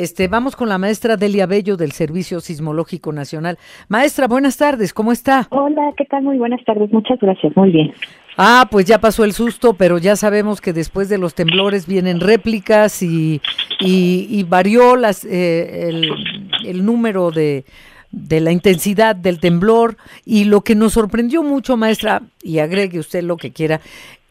Este, vamos con la maestra Delia Bello del Servicio Sismológico Nacional. Maestra, buenas tardes, ¿cómo está? Hola, ¿qué tal? Muy buenas tardes, muchas gracias, muy bien. Ah, pues ya pasó el susto, pero ya sabemos que después de los temblores vienen réplicas y, y, varió las, eh, el, el número de, de la intensidad del temblor y lo que nos sorprendió mucho, maestra, y agregue usted lo que quiera,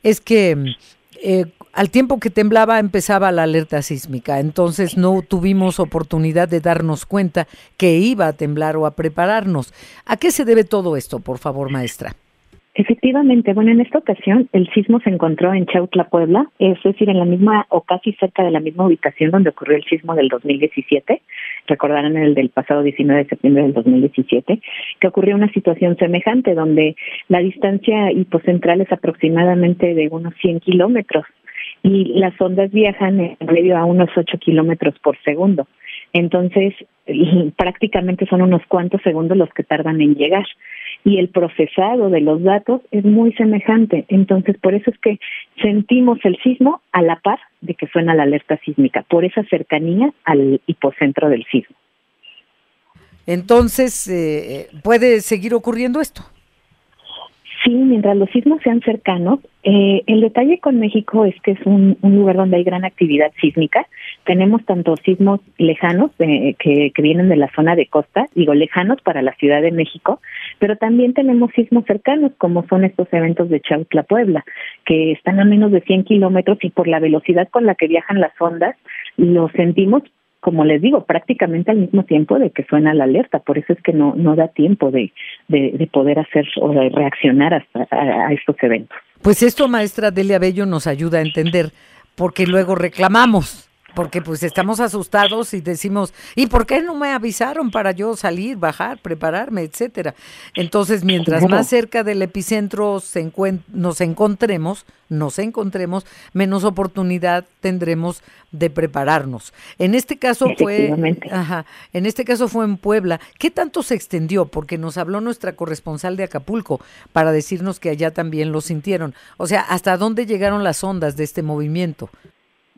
es que eh, al tiempo que temblaba empezaba la alerta sísmica, entonces no tuvimos oportunidad de darnos cuenta que iba a temblar o a prepararnos. ¿A qué se debe todo esto, por favor, maestra? Efectivamente, bueno, en esta ocasión el sismo se encontró en Chautla, Puebla, es decir, en la misma o casi cerca de la misma ubicación donde ocurrió el sismo del 2017, recordarán el del pasado 19 de septiembre del 2017, que ocurrió una situación semejante donde la distancia hipocentral es aproximadamente de unos 100 kilómetros y las ondas viajan en medio a unos 8 kilómetros por segundo. Entonces, prácticamente son unos cuantos segundos los que tardan en llegar y el procesado de los datos es muy semejante. Entonces, por eso es que sentimos el sismo a la par de que suena la alerta sísmica, por esa cercanía al hipocentro del sismo. Entonces, eh, ¿puede seguir ocurriendo esto? Sí, mientras los sismos sean cercanos, eh, el detalle con México es que es un, lugar donde hay gran actividad sísmica. Tenemos tanto sismos lejanos que, que, vienen de la zona de costa, digo lejanos para la Ciudad de México, pero también tenemos sismos cercanos, como son estos eventos de Chautla, Puebla, que están a menos de 100 kilómetros y por la velocidad con la que viajan las ondas, los sentimos como les digo, prácticamente al mismo tiempo de que suena la alerta. Por eso es que no, no da tiempo de, de, poder hacer o de reaccionar hasta a, estos eventos. Pues esto, maestra Delia Bello, nos ayuda a entender, porque luego reclamamos porque pues estamos asustados y decimos, ¿y por qué no me avisaron para yo salir, bajar, prepararme, etcétera? Entonces, mientras más cerca del epicentro se nos encontremos, nos encontremos, menos oportunidad tendremos de prepararnos. En este caso fue, ajá, en este caso fue en Puebla. ¿Qué tanto se extendió? Porque nos habló nuestra corresponsal de Acapulco para decirnos que allá también lo sintieron. O sea, ¿hasta dónde llegaron las ondas de este movimiento?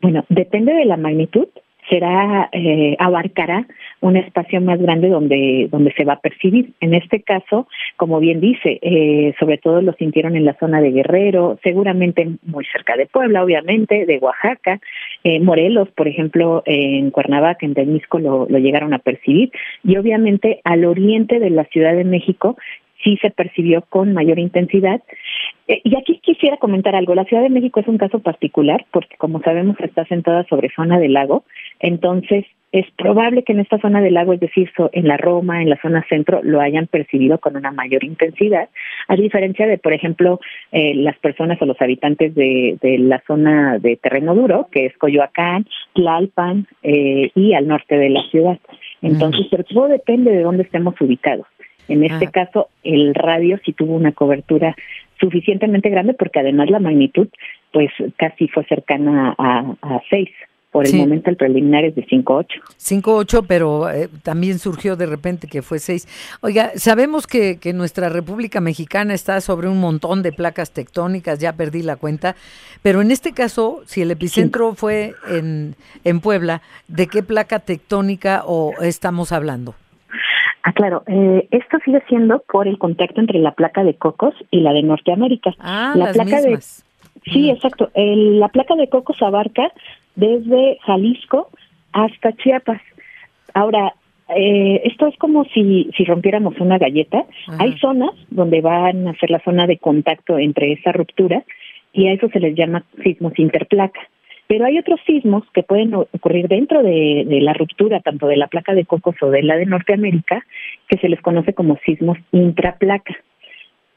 Bueno, depende de la magnitud, será eh, abarcará un espacio más grande donde donde se va a percibir. En este caso, como bien dice, eh, sobre todo lo sintieron en la zona de Guerrero, seguramente muy cerca de Puebla, obviamente, de Oaxaca, eh, Morelos, por ejemplo, en Cuernavaca, en Temisco lo, lo llegaron a percibir. Y obviamente al oriente de la Ciudad de México sí se percibió con mayor intensidad. Eh, y aquí quisiera comentar algo. La Ciudad de México es un caso particular porque, como sabemos, está sentada sobre zona del lago. Entonces, es probable que en esta zona del lago, es decir, en la Roma, en la zona centro, lo hayan percibido con una mayor intensidad, a diferencia de, por ejemplo, eh, las personas o los habitantes de, la zona de terreno duro, que es Coyoacán, Tlalpan eh, y al norte de la ciudad. Entonces, pero todo depende de dónde estemos ubicados. En este caso, el radio sí tuvo una cobertura suficientemente grande porque además la magnitud pues casi fue cercana a, a 6. Por el momento el preliminar es de 5.8. 5.8, pero eh, también surgió de repente que fue 6. Oiga, sabemos que, que nuestra República Mexicana está sobre un montón de placas tectónicas, ya perdí la cuenta, pero en este caso, si el epicentro fue en, en Puebla, ¿de qué placa tectónica o estamos hablando? Ah, claro. Eh, esto sigue siendo por el contacto entre la placa de Cocos y la de Norteamérica. Ah, la placa de Sí, exacto. la placa de Cocos abarca desde Jalisco hasta Chiapas. Ahora, eh, esto es como si, si rompiéramos una galleta. Hay zonas donde van a ser la zona de contacto entre esa ruptura y a eso se les llama sismos interplaca. Pero hay otros sismos que pueden ocurrir dentro de, la ruptura, tanto de la placa de Cocos o de la de Norteamérica, que se les conoce como sismos intraplaca.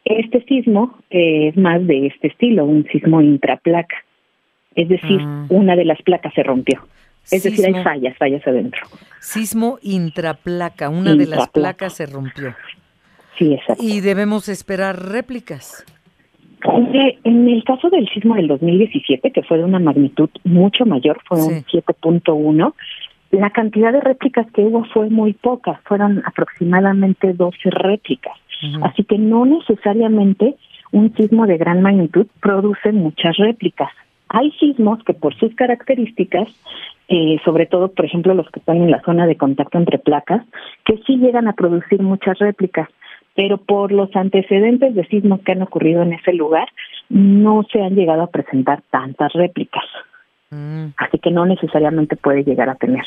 Este sismo es más de este estilo, un sismo intraplaca. Es decir, ah. una de las placas se rompió. Es decir, hay fallas, fallas adentro. Sismo intraplaca, una de las placas se rompió. Sí, exacto. Y debemos esperar réplicas. En el caso del sismo del 2017, que fue de una magnitud mucho mayor, fue un 7.1, la cantidad de réplicas que hubo fue muy poca, fueron aproximadamente 12 réplicas. Así que no necesariamente un sismo de gran magnitud produce muchas réplicas. Hay sismos que por sus características, eh, sobre todo, por ejemplo, los que están en la zona de contacto entre placas, que sí llegan a producir muchas réplicas, pero por los antecedentes de sismos que han ocurrido en ese lugar, no se han llegado a presentar tantas réplicas. Mm. Así que no necesariamente puede llegar a tener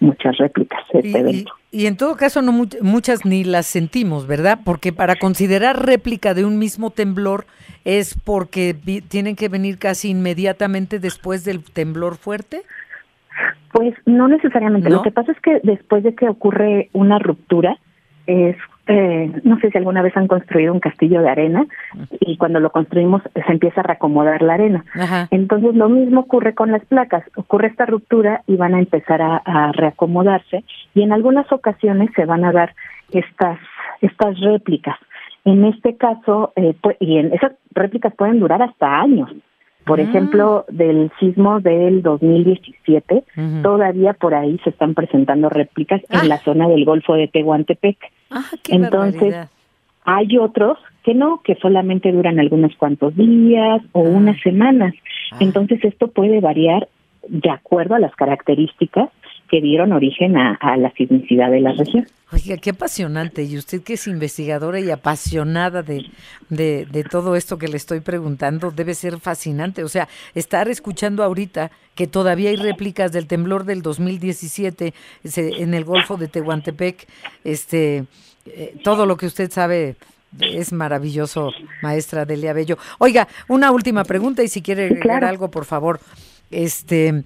muchas réplicas este evento. Y, en todo caso no muchas ni las sentimos, ¿verdad? Porque para considerar réplica de un mismo temblor es porque tienen que venir casi inmediatamente después del temblor fuerte. Pues no necesariamente. Lo que pasa es que después de que ocurre una ruptura, es eh, no sé si alguna vez han construido un castillo de arena y cuando lo construimos se empieza a reacomodar la arena. Entonces lo mismo ocurre con las placas, ocurre esta ruptura y van a empezar a, reacomodarse y en algunas ocasiones se van a dar estas estas réplicas. En este caso, eh, y en esas réplicas pueden durar hasta años. Por ah. ejemplo, del sismo del 2017, todavía por ahí se están presentando réplicas en ah. la zona del Golfo de Tehuantepec. Ah, Entonces, hay otros que no, que solamente duran algunos cuantos días o unas semanas. Entonces, esto puede variar de acuerdo a las características que dieron origen a, la sismicidad de la región. Oiga, qué apasionante. Y usted que es investigadora y apasionada de, de, todo esto que le estoy preguntando, debe ser fascinante. O sea, estar escuchando ahorita que todavía hay réplicas del temblor del 2017 en el Golfo de Tehuantepec, este, eh, todo lo que usted sabe es maravilloso, maestra Delia Bello. Oiga, una última pregunta y si quiere agregar algo, por favor este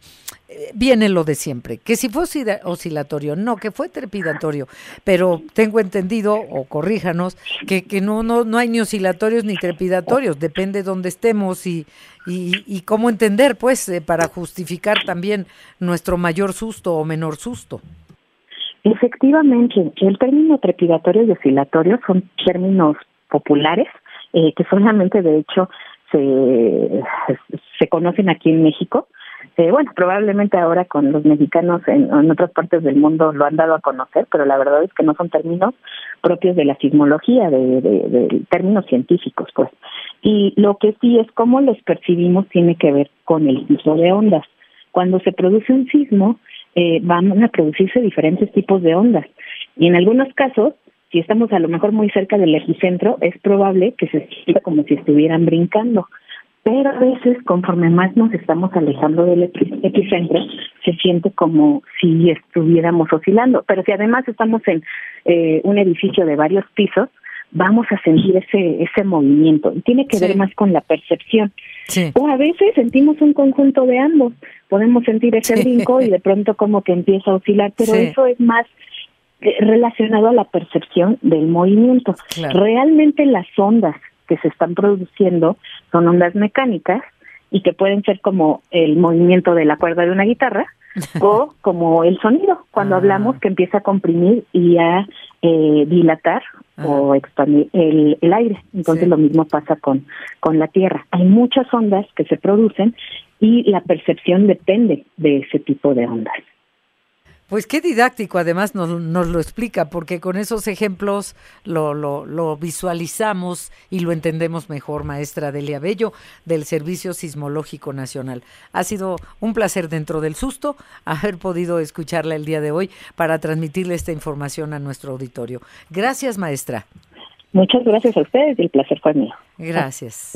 viene lo de siempre, que si fue oscilatorio, no, que fue trepidatorio, pero tengo entendido, o corríjanos, que, que no, no, no hay ni oscilatorios ni trepidatorios, depende dónde estemos y, y, cómo entender, pues, eh, para justificar también nuestro mayor susto o menor susto. Efectivamente, el término trepidatorio y oscilatorio son términos populares eh, que solamente, de hecho, se, se conocen aquí en México. Eh, bueno, probablemente ahora con los mexicanos en, otras partes del mundo lo han dado a conocer, pero la verdad es que no son términos propios de la sismología, de, de, términos científicos, pues. Y lo que sí es cómo los percibimos tiene que ver con el uso de ondas. Cuando se produce un sismo, eh, van a producirse diferentes tipos de ondas. Y en algunos casos, si estamos a lo mejor muy cerca del epicentro, es probable que se sienta como si estuvieran brincando. Pero a veces, conforme más nos estamos alejando del epicentro, se siente como si estuviéramos oscilando. Pero si además estamos en eh, un edificio de varios pisos, vamos a sentir ese ese movimiento. Tiene que ver más con la percepción. O a veces sentimos un conjunto de ambos. Podemos sentir ese brinco y de pronto como que empieza a oscilar, pero eso es más relacionado a la percepción del movimiento. Realmente las ondas que se están produciendo son ondas mecánicas y que pueden ser como el movimiento de la cuerda de una guitarra o como el sonido cuando ah. hablamos que empieza a comprimir y a eh, dilatar o expandir el, el aire. Entonces lo mismo pasa con, con la Tierra. Hay muchas ondas que se producen y la percepción depende de ese tipo de ondas. Pues qué didáctico, además nos, nos, lo explica, porque con esos ejemplos lo, lo, lo, visualizamos y lo entendemos mejor, maestra Delia Bello, del Servicio Sismológico Nacional. Ha sido un placer dentro del susto haber podido escucharla el día de hoy para transmitirle esta información a nuestro auditorio. Gracias, maestra. Muchas gracias a ustedes y el placer fue mío. Gracias.